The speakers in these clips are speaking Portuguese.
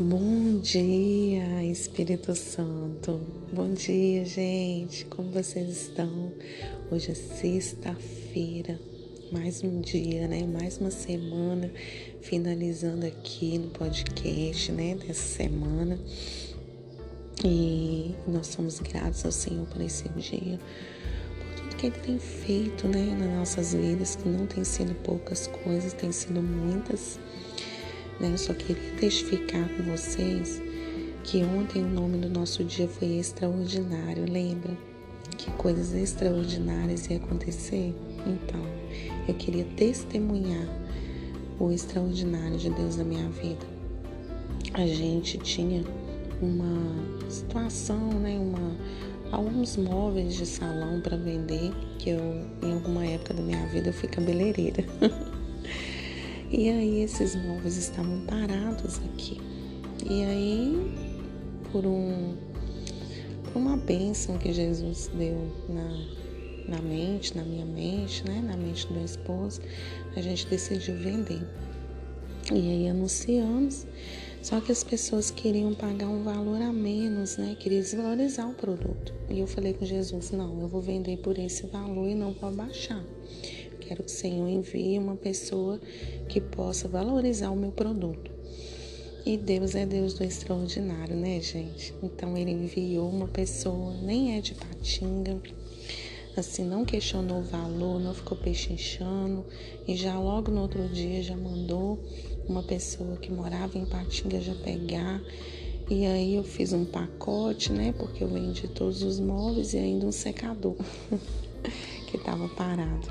Bom dia, Espírito Santo. Bom dia, gente. Como vocês estão? Hoje é sexta-feira, mais um dia, né? Mais uma semana finalizando aqui no podcast, né? Dessa semana. E nós somos gratos ao Senhor por esse dia, por tudo que Ele tem feito, né? Nas nossas vidas, que não tem sido poucas coisas, tem sido muitas. Né? Eu só queria testificar com vocês que ontem o nome do nosso dia foi extraordinário, lembra? Que coisas extraordinárias iam acontecer? Então, eu queria testemunhar o extraordinário de Deus na minha vida. A gente tinha uma situação, né, uma alguns móveis de salão para vender, que eu em alguma época da minha vida eu fui cabeleireira. E aí esses móveis estavam parados aqui. E aí, por, um, por uma bênção que Jesus deu na, na mente, na minha mente, né? Na mente do meu esposo, a gente decidiu vender. E aí anunciamos, só que as pessoas queriam pagar um valor a menos, né? Queriam desvalorizar o produto. E eu falei com Jesus, não, eu vou vender por esse valor e não vou abaixar. Quero que o Senhor envie uma pessoa que possa valorizar o meu produto. E Deus é Deus do extraordinário, né, gente? Então ele enviou uma pessoa, nem é de Patinga, assim, não questionou o valor, não ficou pechinchando e já logo no outro dia já mandou uma pessoa que morava em Patinga já pegar. E aí eu fiz um pacote, né? Porque eu vendi todos os móveis e ainda um secador que estava parado.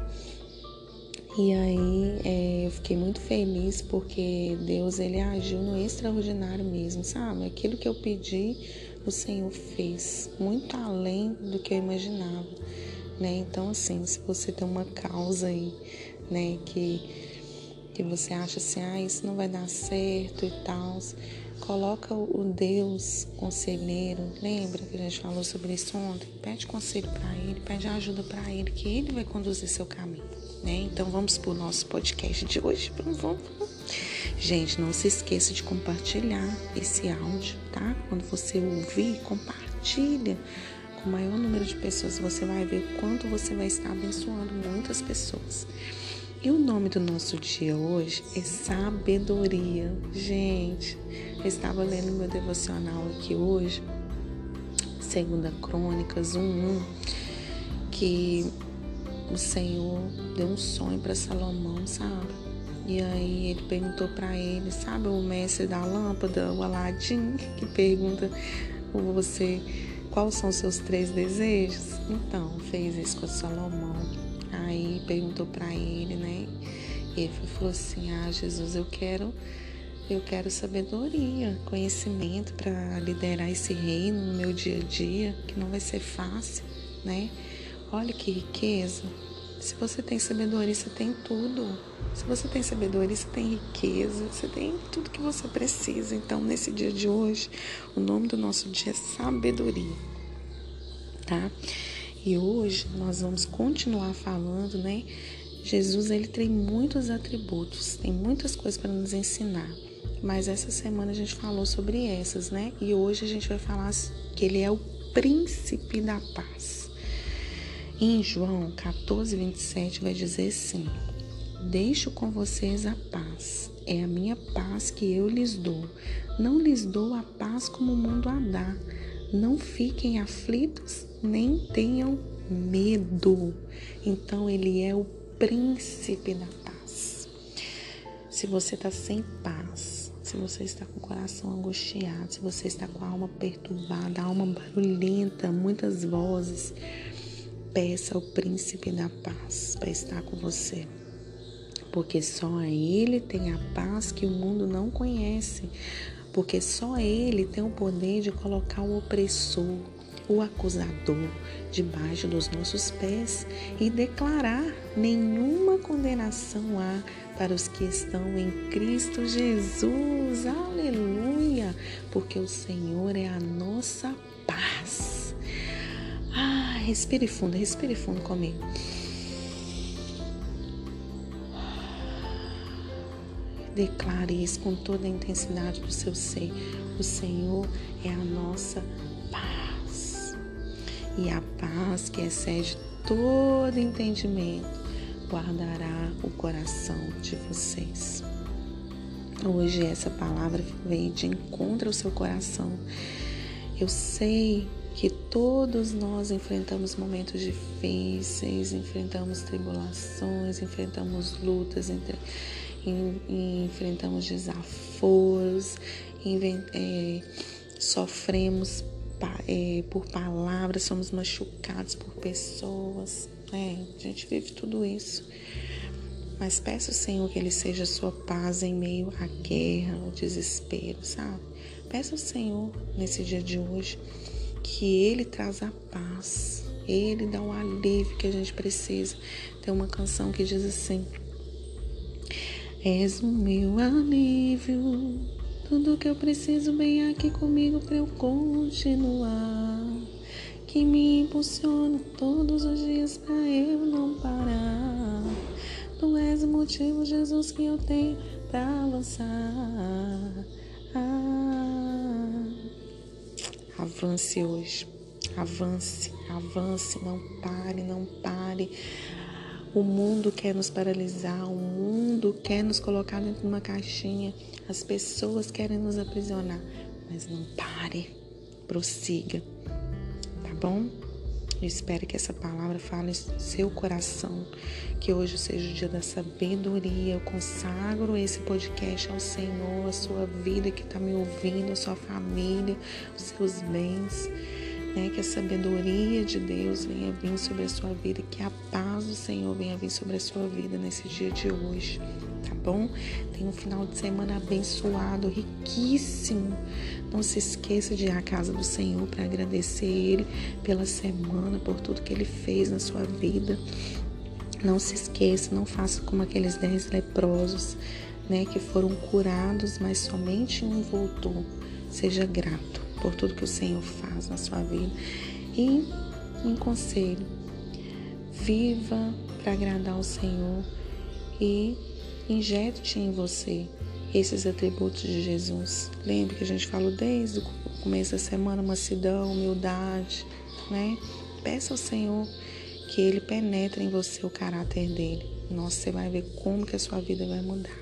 E aí é, eu fiquei muito feliz porque Deus ele agiu no extraordinário mesmo, sabe? Aquilo que eu pedi, o Senhor fez muito além do que eu imaginava, né? Então assim, se você tem uma causa aí, né, que que você acha assim, ah, isso não vai dar certo e tal, coloca o Deus conselheiro, lembra que a gente falou sobre isso ontem? Pede conselho para ele, pede ajuda para ele, que ele vai conduzir seu caminho né? Então vamos para o nosso podcast de hoje. Vamos, vamos. Gente, não se esqueça de compartilhar esse áudio, tá? Quando você ouvir, compartilha com o maior número de pessoas. Você vai ver quanto você vai estar abençoando muitas pessoas. E o nome do nosso dia hoje é sabedoria. Gente, eu estava lendo meu devocional aqui hoje, segunda Crônicas 1:1, que o Senhor deu um sonho para Salomão, sabe? E aí ele perguntou para ele, sabe o mestre da lâmpada, o Aladim, que pergunta você quais são os seus três desejos? Então, fez isso com Salomão. Aí perguntou para ele, né? Ele falou assim: "Ah, Jesus, eu quero eu quero sabedoria, conhecimento para liderar esse reino no meu dia a dia, que não vai ser fácil, né? Olha que riqueza. Se você tem sabedoria, você tem tudo. Se você tem sabedoria, você tem riqueza, você tem tudo que você precisa. Então, nesse dia de hoje, o nome do nosso dia é sabedoria, tá? E hoje nós vamos continuar falando, né? Jesus, ele tem muitos atributos, tem muitas coisas para nos ensinar. Mas essa semana a gente falou sobre essas, né? E hoje a gente vai falar que ele é o príncipe da paz. Em João 14, 27 vai dizer assim: Deixo com vocês a paz, é a minha paz que eu lhes dou. Não lhes dou a paz como o mundo a dá. Não fiquem aflitos, nem tenham medo. Então, ele é o príncipe da paz. Se você está sem paz, se você está com o coração angustiado, se você está com a alma perturbada, a alma barulhenta, muitas vozes, peça ao príncipe da paz para estar com você. Porque só ele tem a paz que o mundo não conhece. Porque só ele tem o poder de colocar o opressor, o acusador debaixo dos nossos pés e declarar: nenhuma condenação há para os que estão em Cristo Jesus. Aleluia! Porque o Senhor é a nossa paz. Respire fundo, respire fundo comigo. Declare isso com toda a intensidade do seu ser. O Senhor é a nossa paz. E a paz que excede todo entendimento guardará o coração de vocês. Hoje essa palavra veio de encontro ao seu coração. Eu sei que todos nós enfrentamos momentos difíceis, enfrentamos tribulações, enfrentamos lutas, enfrentamos desaforos, é, sofremos é, por palavras, somos machucados por pessoas. É, a gente vive tudo isso. Mas peça ao Senhor que Ele seja sua paz em meio à guerra, ao desespero, sabe? Peça ao Senhor nesse dia de hoje que Ele traz a paz. Ele dá o alívio que a gente precisa. Tem uma canção que diz assim: És o meu alívio, tudo que eu preciso bem aqui comigo para eu continuar. Que me impulsiona todos os dias para eu não parar. Tu és o motivo, Jesus, que eu tenho para avançar. Ah. Avance hoje. Avance, avance, não pare, não pare. O mundo quer nos paralisar, o mundo quer nos colocar dentro de uma caixinha, as pessoas querem nos aprisionar, mas não pare, prossiga, tá bom? Eu espero que essa palavra fale no seu coração, que hoje seja o dia da sabedoria. Eu consagro esse podcast ao Senhor, a sua vida que está me ouvindo, a sua família, os seus bens. Né? Que a sabedoria de Deus venha vir sobre a sua vida, que a paz do Senhor venha vir sobre a sua vida nesse dia de hoje, bom? Tenha um final de semana abençoado, riquíssimo. Não se esqueça de ir à casa do Senhor para agradecer Ele pela semana, por tudo que Ele fez na sua vida. Não se esqueça, não faça como aqueles dez leprosos, né, que foram curados, mas somente um voltou. Seja grato por tudo que o Senhor faz na sua vida. E um conselho: viva para agradar o Senhor e injete em você esses atributos de Jesus. Lembre que a gente falou desde o começo da semana, mansidão, humildade, né? Peça ao Senhor que Ele penetre em você o caráter dele. Nossa, você vai ver como que a sua vida vai mudar,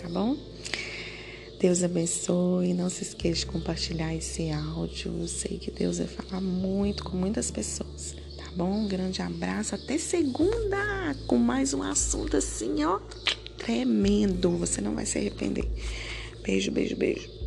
tá bom? Deus abençoe. Não se esqueça de compartilhar esse áudio. Eu sei que Deus vai falar muito com muitas pessoas, tá bom? Um grande abraço. Até segunda com mais um assunto assim, ó tremendo. Você não vai se arrepender. Beijo, beijo, beijo.